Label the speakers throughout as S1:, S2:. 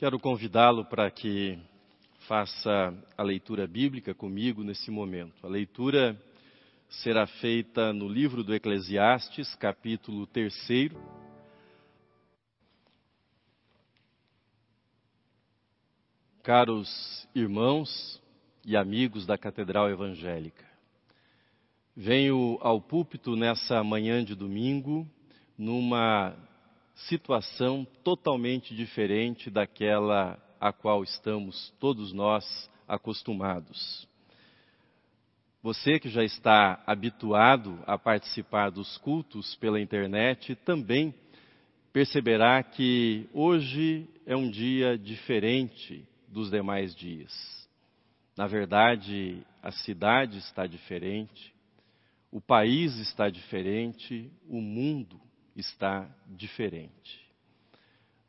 S1: Quero convidá-lo para que faça a leitura bíblica comigo nesse momento. A leitura será feita no livro do Eclesiastes, capítulo 3. Caros irmãos e amigos da Catedral Evangélica, venho ao púlpito nessa manhã de domingo numa situação totalmente diferente daquela a qual estamos todos nós acostumados. Você que já está habituado a participar dos cultos pela internet também perceberá que hoje é um dia diferente dos demais dias. Na verdade, a cidade está diferente, o país está diferente, o mundo está diferente.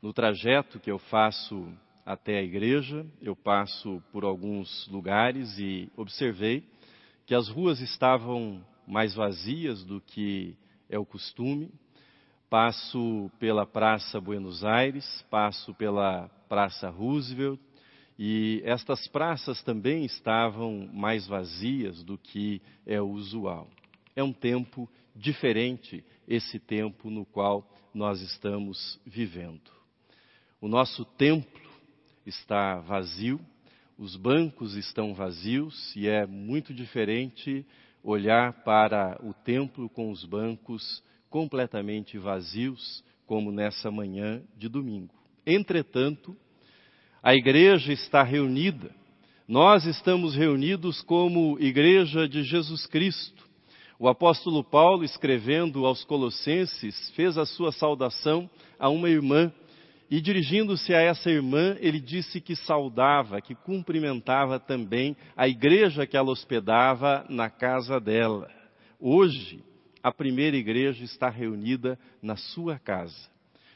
S1: No trajeto que eu faço até a igreja, eu passo por alguns lugares e observei que as ruas estavam mais vazias do que é o costume. Passo pela Praça Buenos Aires, passo pela Praça Roosevelt, e estas praças também estavam mais vazias do que é o usual. É um tempo diferente esse tempo no qual nós estamos vivendo. O nosso templo está vazio, os bancos estão vazios e é muito diferente olhar para o templo com os bancos completamente vazios, como nessa manhã de domingo. Entretanto, a igreja está reunida, nós estamos reunidos como Igreja de Jesus Cristo, o apóstolo Paulo, escrevendo aos Colossenses, fez a sua saudação a uma irmã e, dirigindo-se a essa irmã, ele disse que saudava, que cumprimentava também a igreja que ela hospedava na casa dela. Hoje, a primeira igreja está reunida na sua casa.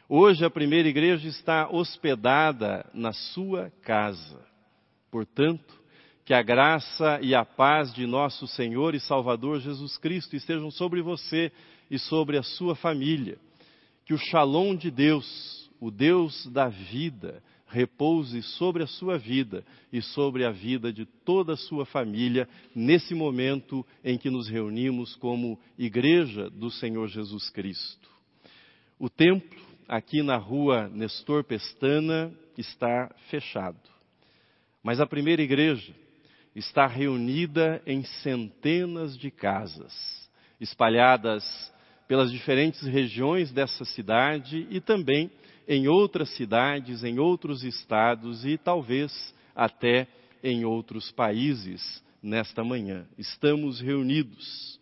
S1: Hoje, a primeira igreja está hospedada na sua casa. Portanto, que a graça e a paz de nosso Senhor e Salvador Jesus Cristo estejam sobre você e sobre a sua família. Que o shalom de Deus, o Deus da vida, repouse sobre a sua vida e sobre a vida de toda a sua família nesse momento em que nos reunimos como igreja do Senhor Jesus Cristo. O templo aqui na rua Nestor Pestana está fechado. Mas a primeira igreja, está reunida em centenas de casas, espalhadas pelas diferentes regiões dessa cidade e também em outras cidades, em outros estados e talvez até em outros países nesta manhã. Estamos reunidos.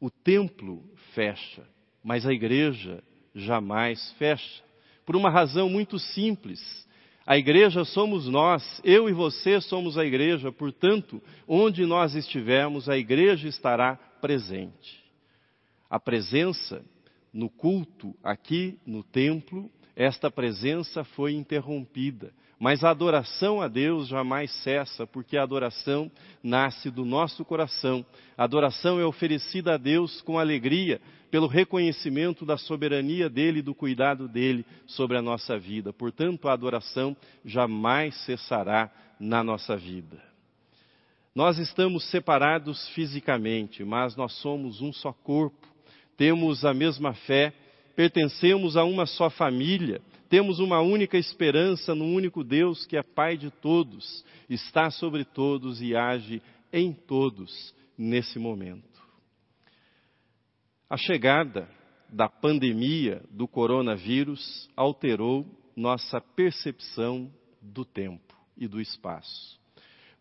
S1: O templo fecha, mas a igreja jamais fecha. Por uma razão muito simples a igreja somos nós, eu e você somos a igreja, portanto, onde nós estivermos, a igreja estará presente. A presença no culto, aqui no templo, esta presença foi interrompida. Mas a adoração a Deus jamais cessa, porque a adoração nasce do nosso coração. A adoração é oferecida a Deus com alegria, pelo reconhecimento da soberania dele e do cuidado dele sobre a nossa vida. Portanto, a adoração jamais cessará na nossa vida. Nós estamos separados fisicamente, mas nós somos um só corpo, temos a mesma fé, pertencemos a uma só família temos uma única esperança no único Deus que é Pai de todos, está sobre todos e age em todos nesse momento. A chegada da pandemia do coronavírus alterou nossa percepção do tempo e do espaço.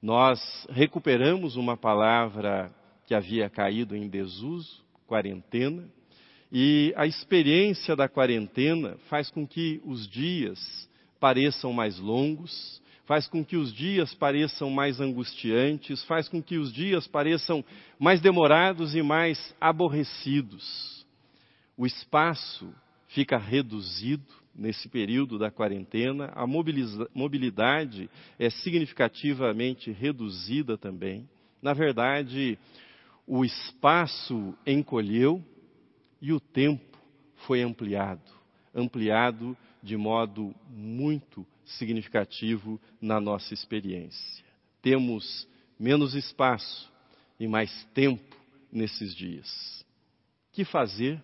S1: Nós recuperamos uma palavra que havia caído em desuso, quarentena, e a experiência da quarentena faz com que os dias pareçam mais longos, faz com que os dias pareçam mais angustiantes, faz com que os dias pareçam mais demorados e mais aborrecidos. O espaço fica reduzido nesse período da quarentena, a mobilidade é significativamente reduzida também. Na verdade, o espaço encolheu, e o tempo foi ampliado ampliado de modo muito significativo na nossa experiência. Temos menos espaço e mais tempo nesses dias. Que fazer?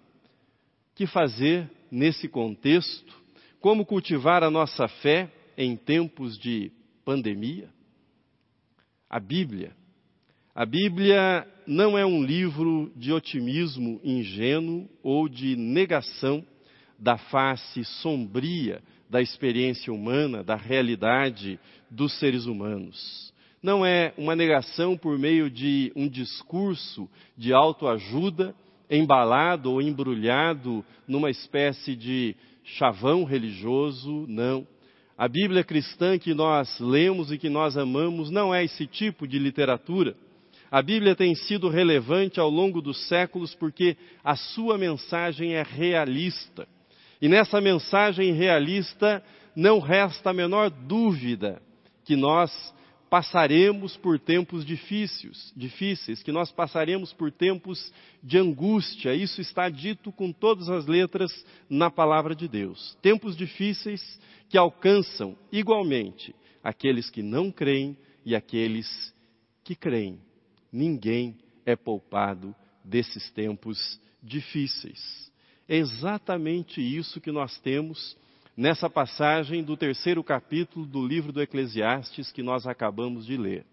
S1: Que fazer nesse contexto? Como cultivar a nossa fé em tempos de pandemia? A Bíblia. A Bíblia não é um livro de otimismo ingênuo ou de negação da face sombria da experiência humana, da realidade dos seres humanos. Não é uma negação por meio de um discurso de autoajuda embalado ou embrulhado numa espécie de chavão religioso, não. A Bíblia cristã que nós lemos e que nós amamos não é esse tipo de literatura. A Bíblia tem sido relevante ao longo dos séculos porque a sua mensagem é realista. E nessa mensagem realista não resta a menor dúvida que nós passaremos por tempos difíceis, difíceis, que nós passaremos por tempos de angústia. Isso está dito com todas as letras na palavra de Deus. Tempos difíceis que alcançam igualmente aqueles que não creem e aqueles que creem. Ninguém é poupado desses tempos difíceis. É exatamente isso que nós temos nessa passagem do terceiro capítulo do livro do Eclesiastes que nós acabamos de ler.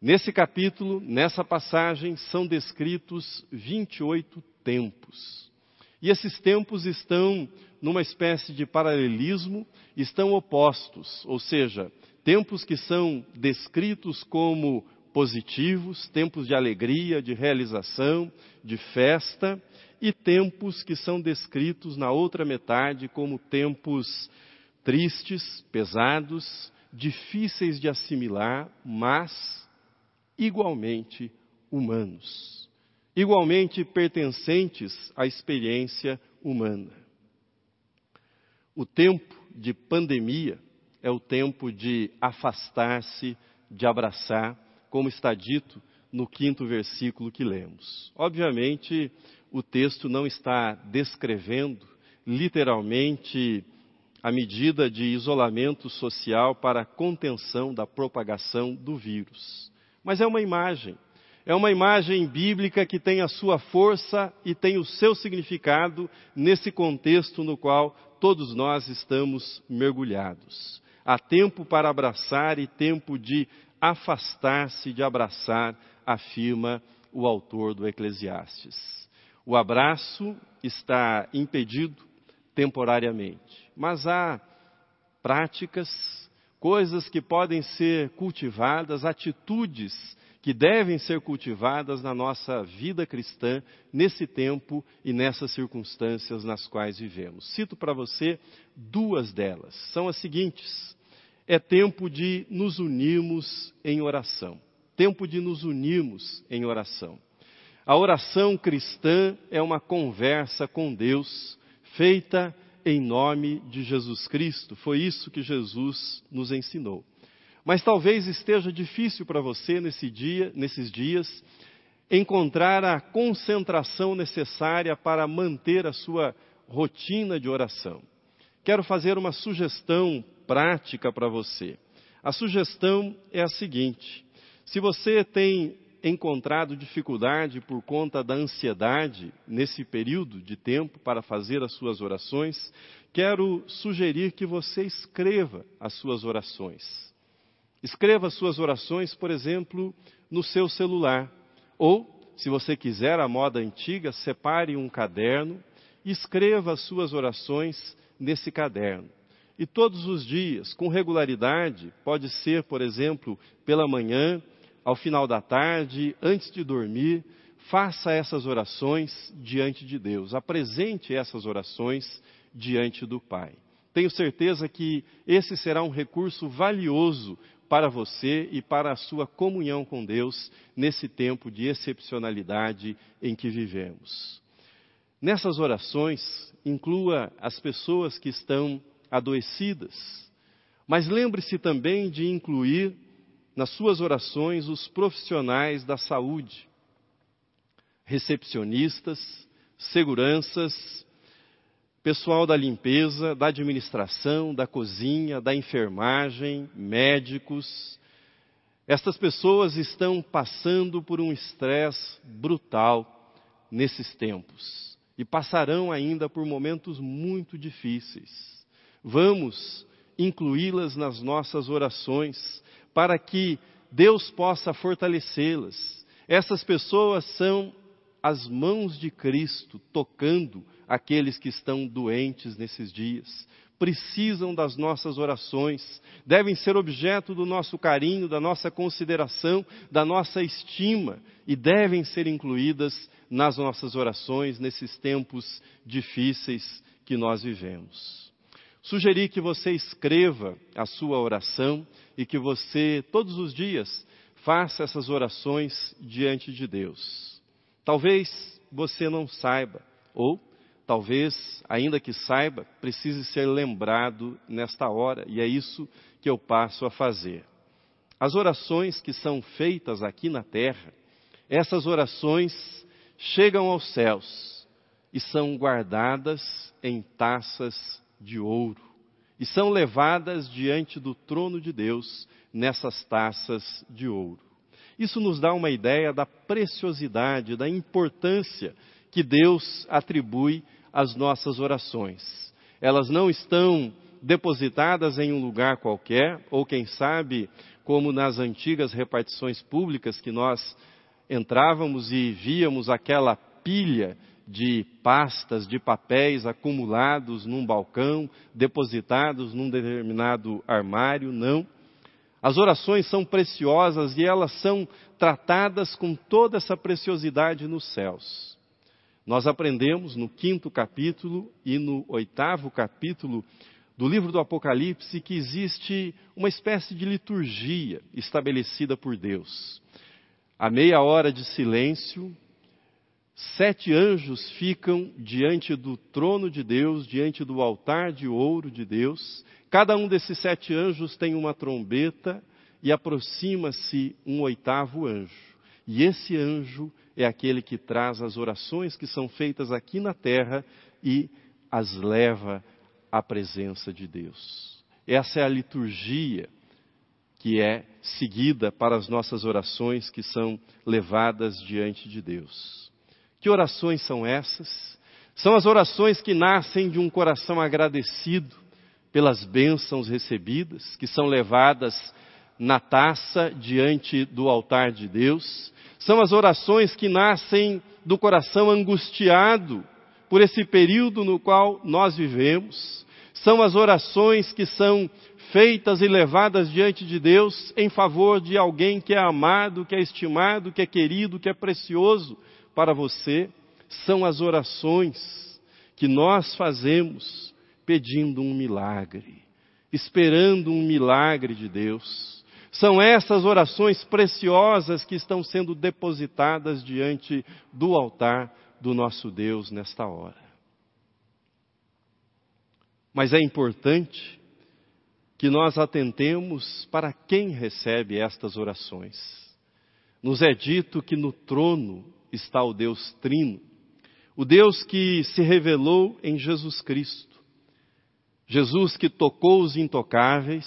S1: Nesse capítulo, nessa passagem, são descritos 28 tempos. E esses tempos estão numa espécie de paralelismo, estão opostos, ou seja, tempos que são descritos como positivos, tempos de alegria, de realização, de festa, e tempos que são descritos na outra metade como tempos tristes, pesados, difíceis de assimilar, mas igualmente humanos, igualmente pertencentes à experiência humana. O tempo de pandemia é o tempo de afastar-se, de abraçar, como está dito no quinto versículo que lemos. Obviamente, o texto não está descrevendo literalmente a medida de isolamento social para contenção da propagação do vírus. Mas é uma imagem. É uma imagem bíblica que tem a sua força e tem o seu significado nesse contexto no qual todos nós estamos mergulhados. Há tempo para abraçar e tempo de afastar-se de abraçar, afirma o autor do Eclesiastes. O abraço está impedido temporariamente, mas há práticas, coisas que podem ser cultivadas, atitudes que devem ser cultivadas na nossa vida cristã nesse tempo e nessas circunstâncias nas quais vivemos. Cito para você duas delas. São as seguintes: é tempo de nos unirmos em oração. Tempo de nos unirmos em oração. A oração cristã é uma conversa com Deus feita em nome de Jesus Cristo. Foi isso que Jesus nos ensinou. Mas talvez esteja difícil para você nesse dia, nesses dias encontrar a concentração necessária para manter a sua rotina de oração. Quero fazer uma sugestão prática para você. A sugestão é a seguinte: se você tem encontrado dificuldade por conta da ansiedade nesse período de tempo para fazer as suas orações, quero sugerir que você escreva as suas orações. Escreva as suas orações, por exemplo, no seu celular. Ou, se você quiser a moda antiga, separe um caderno e escreva as suas orações nesse caderno. E todos os dias, com regularidade, pode ser, por exemplo, pela manhã, ao final da tarde, antes de dormir, faça essas orações diante de Deus. Apresente essas orações diante do Pai. Tenho certeza que esse será um recurso valioso para você e para a sua comunhão com Deus nesse tempo de excepcionalidade em que vivemos. Nessas orações, inclua as pessoas que estão adoecidas, mas lembre-se também de incluir nas suas orações os profissionais da saúde, recepcionistas, seguranças, pessoal da limpeza, da administração, da cozinha, da enfermagem, médicos. Estas pessoas estão passando por um estresse brutal nesses tempos e passarão ainda por momentos muito difíceis. Vamos incluí-las nas nossas orações para que Deus possa fortalecê-las. Essas pessoas são as mãos de Cristo tocando aqueles que estão doentes nesses dias. Precisam das nossas orações, devem ser objeto do nosso carinho, da nossa consideração, da nossa estima e devem ser incluídas nas nossas orações nesses tempos difíceis que nós vivemos. Sugeri que você escreva a sua oração e que você, todos os dias, faça essas orações diante de Deus. Talvez você não saiba, ou talvez, ainda que saiba, precise ser lembrado nesta hora, e é isso que eu passo a fazer. As orações que são feitas aqui na terra, essas orações chegam aos céus e são guardadas em taças de ouro e são levadas diante do trono de Deus nessas taças de ouro. Isso nos dá uma ideia da preciosidade, da importância que Deus atribui as nossas orações. Elas não estão depositadas em um lugar qualquer, ou quem sabe, como nas antigas repartições públicas que nós entrávamos e víamos aquela pilha de pastas, de papéis acumulados num balcão, depositados num determinado armário, não. As orações são preciosas e elas são tratadas com toda essa preciosidade nos céus. Nós aprendemos no quinto capítulo e no oitavo capítulo do livro do Apocalipse que existe uma espécie de liturgia estabelecida por Deus. A meia hora de silêncio, sete anjos ficam diante do trono de Deus, diante do altar de ouro de Deus. Cada um desses sete anjos tem uma trombeta e aproxima-se um oitavo anjo. E esse anjo é aquele que traz as orações que são feitas aqui na terra e as leva à presença de Deus. Essa é a liturgia que é seguida para as nossas orações que são levadas diante de Deus. Que orações são essas? São as orações que nascem de um coração agradecido pelas bênçãos recebidas, que são levadas na taça diante do altar de Deus são as orações que nascem do coração angustiado por esse período no qual nós vivemos. São as orações que são feitas e levadas diante de Deus em favor de alguém que é amado, que é estimado, que é querido, que é precioso para você. São as orações que nós fazemos pedindo um milagre, esperando um milagre de Deus são essas orações preciosas que estão sendo depositadas diante do altar do nosso Deus nesta hora. Mas é importante que nós atentemos para quem recebe estas orações. Nos é dito que no trono está o Deus Trino, o Deus que se revelou em Jesus Cristo. Jesus que tocou os intocáveis,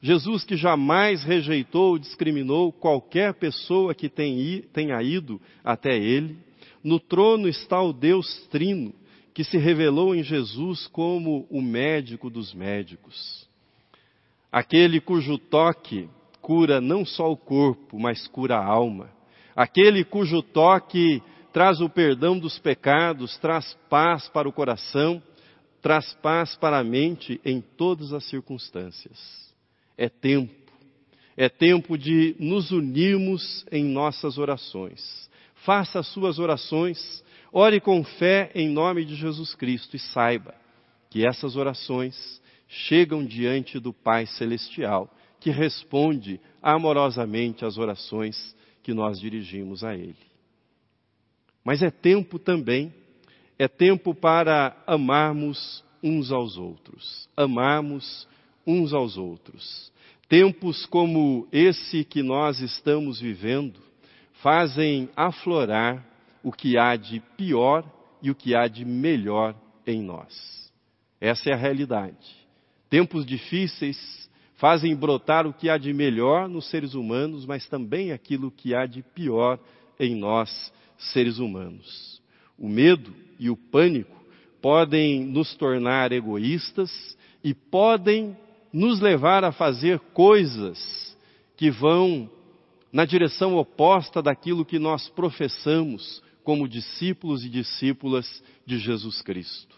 S1: Jesus que jamais rejeitou ou discriminou qualquer pessoa que tenha ido até ele. No trono está o Deus Trino, que se revelou em Jesus como o médico dos médicos. Aquele cujo toque cura não só o corpo, mas cura a alma. Aquele cujo toque traz o perdão dos pecados, traz paz para o coração, traz paz para a mente em todas as circunstâncias é tempo. É tempo de nos unirmos em nossas orações. Faça as suas orações, ore com fé em nome de Jesus Cristo e saiba que essas orações chegam diante do Pai Celestial, que responde amorosamente às orações que nós dirigimos a Ele. Mas é tempo também, é tempo para amarmos uns aos outros, amarmos uns aos outros. Tempos como esse que nós estamos vivendo fazem aflorar o que há de pior e o que há de melhor em nós. Essa é a realidade. Tempos difíceis fazem brotar o que há de melhor nos seres humanos, mas também aquilo que há de pior em nós, seres humanos. O medo e o pânico podem nos tornar egoístas e podem nos levar a fazer coisas que vão na direção oposta daquilo que nós professamos como discípulos e discípulas de Jesus Cristo.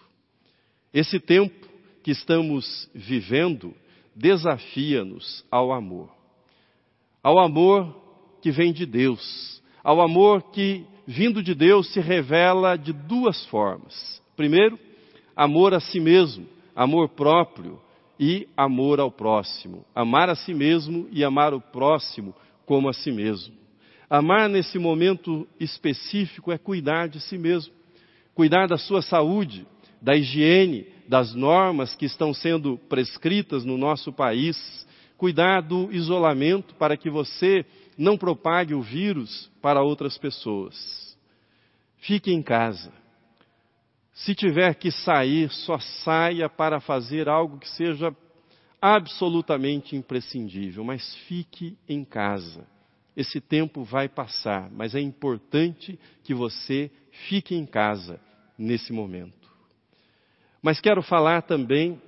S1: Esse tempo que estamos vivendo desafia-nos ao amor. Ao amor que vem de Deus. Ao amor que, vindo de Deus, se revela de duas formas. Primeiro, amor a si mesmo, amor próprio e amor ao próximo. Amar a si mesmo e amar o próximo como a si mesmo. Amar nesse momento específico é cuidar de si mesmo, cuidar da sua saúde, da higiene, das normas que estão sendo prescritas no nosso país, cuidar do isolamento para que você não propague o vírus para outras pessoas. Fique em casa. Se tiver que sair, só saia para fazer algo que seja absolutamente imprescindível, mas fique em casa. Esse tempo vai passar, mas é importante que você fique em casa nesse momento. Mas quero falar também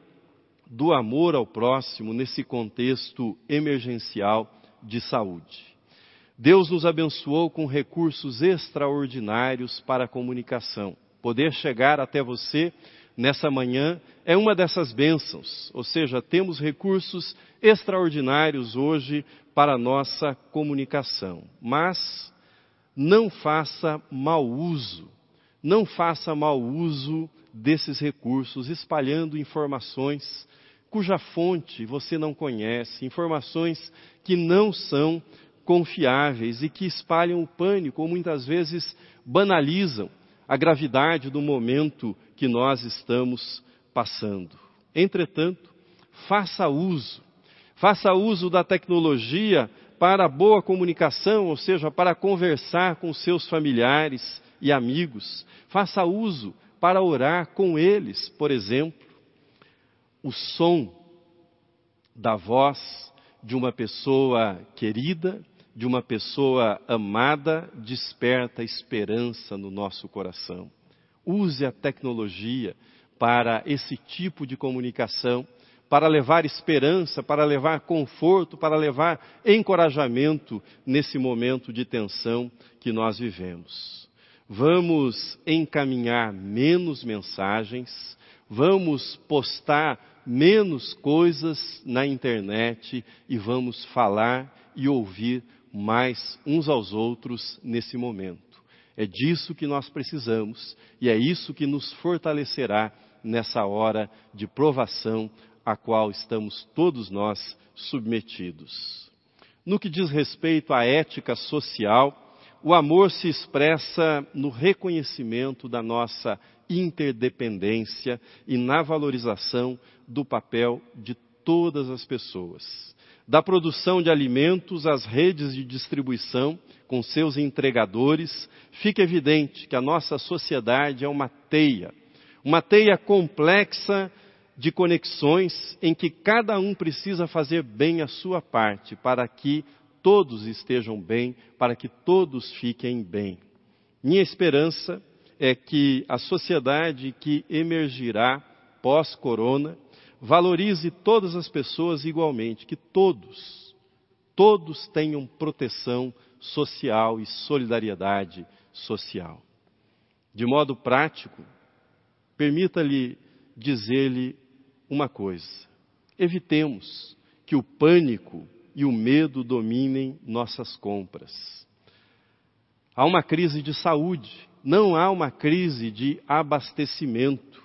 S1: do amor ao próximo nesse contexto emergencial de saúde. Deus nos abençoou com recursos extraordinários para a comunicação. Poder chegar até você nessa manhã é uma dessas bênçãos, ou seja, temos recursos extraordinários hoje para a nossa comunicação. Mas não faça mau uso, não faça mau uso desses recursos, espalhando informações cuja fonte você não conhece, informações que não são confiáveis e que espalham o pânico ou muitas vezes banalizam a gravidade do momento que nós estamos passando. Entretanto, faça uso, faça uso da tecnologia para boa comunicação, ou seja, para conversar com seus familiares e amigos. Faça uso para orar com eles, por exemplo. O som da voz de uma pessoa querida, de uma pessoa amada, desperta esperança no nosso coração. Use a tecnologia para esse tipo de comunicação, para levar esperança, para levar conforto, para levar encorajamento nesse momento de tensão que nós vivemos vamos encaminhar menos mensagens, vamos postar menos coisas na internet e vamos falar e ouvir mais uns aos outros nesse momento. É disso que nós precisamos e é isso que nos fortalecerá nessa hora de provação a qual estamos todos nós submetidos. No que diz respeito à ética social, o amor se expressa no reconhecimento da nossa interdependência e na valorização do papel de todas as pessoas. Da produção de alimentos às redes de distribuição, com seus entregadores, fica evidente que a nossa sociedade é uma teia, uma teia complexa de conexões em que cada um precisa fazer bem a sua parte para que todos estejam bem, para que todos fiquem bem. Minha esperança é que a sociedade que emergirá pós-corona valorize todas as pessoas igualmente, que todos, todos tenham proteção social e solidariedade social. De modo prático, permita-lhe dizer-lhe uma coisa: evitemos que o pânico e o medo dominem nossas compras. Há uma crise de saúde, não há uma crise de abastecimento.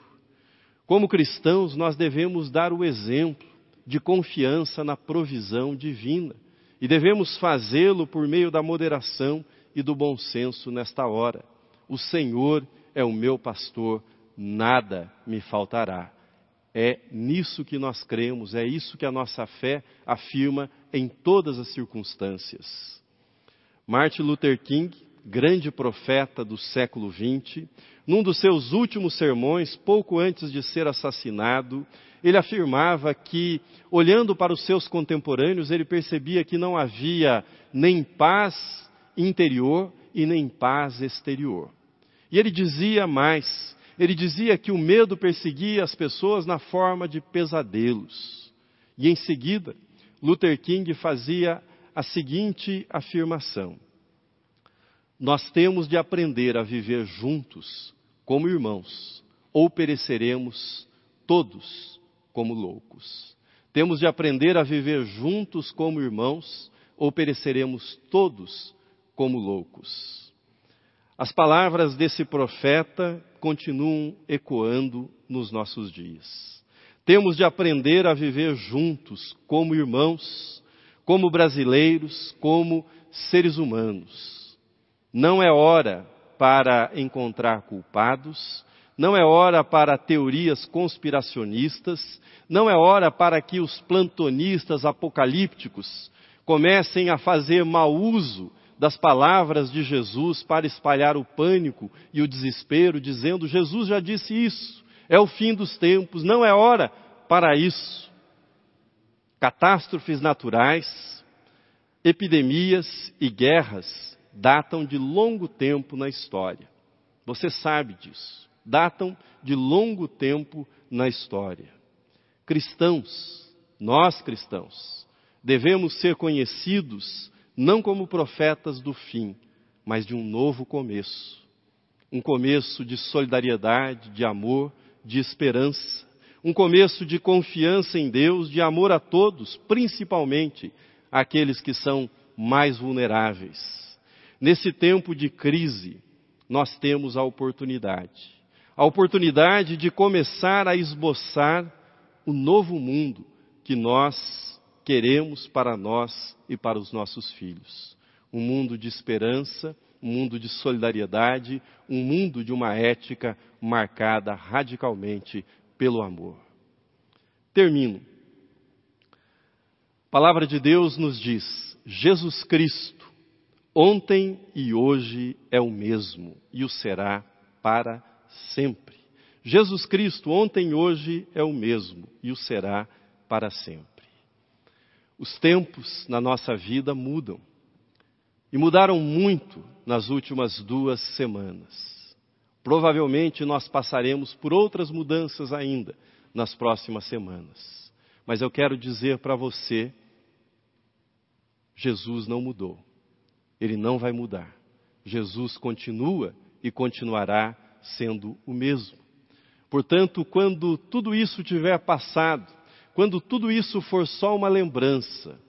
S1: Como cristãos, nós devemos dar o exemplo de confiança na provisão divina e devemos fazê-lo por meio da moderação e do bom senso nesta hora. O Senhor é o meu pastor, nada me faltará. É nisso que nós cremos, é isso que a nossa fé afirma em todas as circunstâncias. Martin Luther King, grande profeta do século XX, num dos seus últimos sermões, pouco antes de ser assassinado, ele afirmava que, olhando para os seus contemporâneos, ele percebia que não havia nem paz interior e nem paz exterior. E ele dizia mais: ele dizia que o medo perseguia as pessoas na forma de pesadelos. E em seguida, Luther King fazia a seguinte afirmação: Nós temos de aprender a viver juntos como irmãos, ou pereceremos todos como loucos. Temos de aprender a viver juntos como irmãos, ou pereceremos todos como loucos. As palavras desse profeta continuam ecoando nos nossos dias. Temos de aprender a viver juntos como irmãos, como brasileiros, como seres humanos. Não é hora para encontrar culpados, não é hora para teorias conspiracionistas, não é hora para que os plantonistas apocalípticos comecem a fazer mau uso das palavras de Jesus para espalhar o pânico e o desespero, dizendo: Jesus já disse isso, é o fim dos tempos, não é hora para isso. Catástrofes naturais, epidemias e guerras datam de longo tempo na história. Você sabe disso datam de longo tempo na história. Cristãos, nós cristãos, devemos ser conhecidos não como profetas do fim, mas de um novo começo. Um começo de solidariedade, de amor, de esperança. Um começo de confiança em Deus, de amor a todos, principalmente aqueles que são mais vulneráveis. Nesse tempo de crise, nós temos a oportunidade a oportunidade de começar a esboçar o novo mundo que nós queremos para nós e para os nossos filhos. Um mundo de esperança, um mundo de solidariedade, um mundo de uma ética marcada radicalmente pelo amor. Termino. A palavra de Deus nos diz: Jesus Cristo, ontem e hoje é o mesmo e o será para sempre. Jesus Cristo, ontem e hoje, é o mesmo e o será para sempre. Os tempos na nossa vida mudam. E mudaram muito nas últimas duas semanas. Provavelmente nós passaremos por outras mudanças ainda nas próximas semanas. Mas eu quero dizer para você: Jesus não mudou. Ele não vai mudar. Jesus continua e continuará sendo o mesmo. Portanto, quando tudo isso tiver passado, quando tudo isso for só uma lembrança,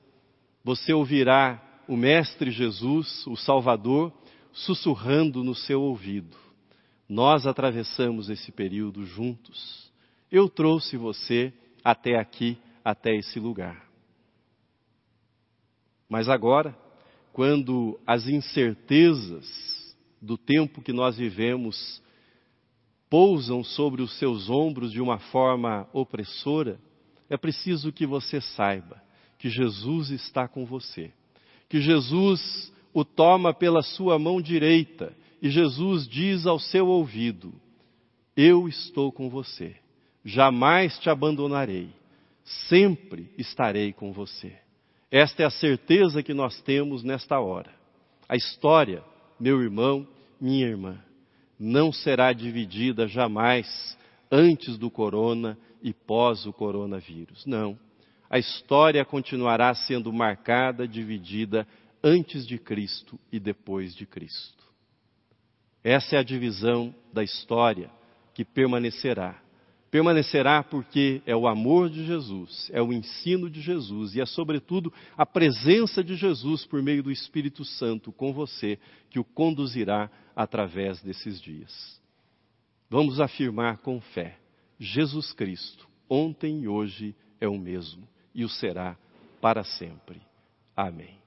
S1: você ouvirá o Mestre Jesus, o Salvador, sussurrando no seu ouvido. Nós atravessamos esse período juntos. Eu trouxe você até aqui, até esse lugar. Mas agora, quando as incertezas do tempo que nós vivemos pousam sobre os seus ombros de uma forma opressora, é preciso que você saiba que Jesus está com você, que Jesus o toma pela sua mão direita e Jesus diz ao seu ouvido: Eu estou com você, jamais te abandonarei, sempre estarei com você. Esta é a certeza que nós temos nesta hora. A história, meu irmão, minha irmã, não será dividida jamais antes do corona e pós o coronavírus. Não. A história continuará sendo marcada, dividida antes de Cristo e depois de Cristo. Essa é a divisão da história que permanecerá permanecerá porque é o amor de Jesus, é o ensino de Jesus e é, sobretudo, a presença de Jesus por meio do Espírito Santo com você que o conduzirá através desses dias. Vamos afirmar com fé: Jesus Cristo, ontem e hoje, é o mesmo e o será para sempre. Amém.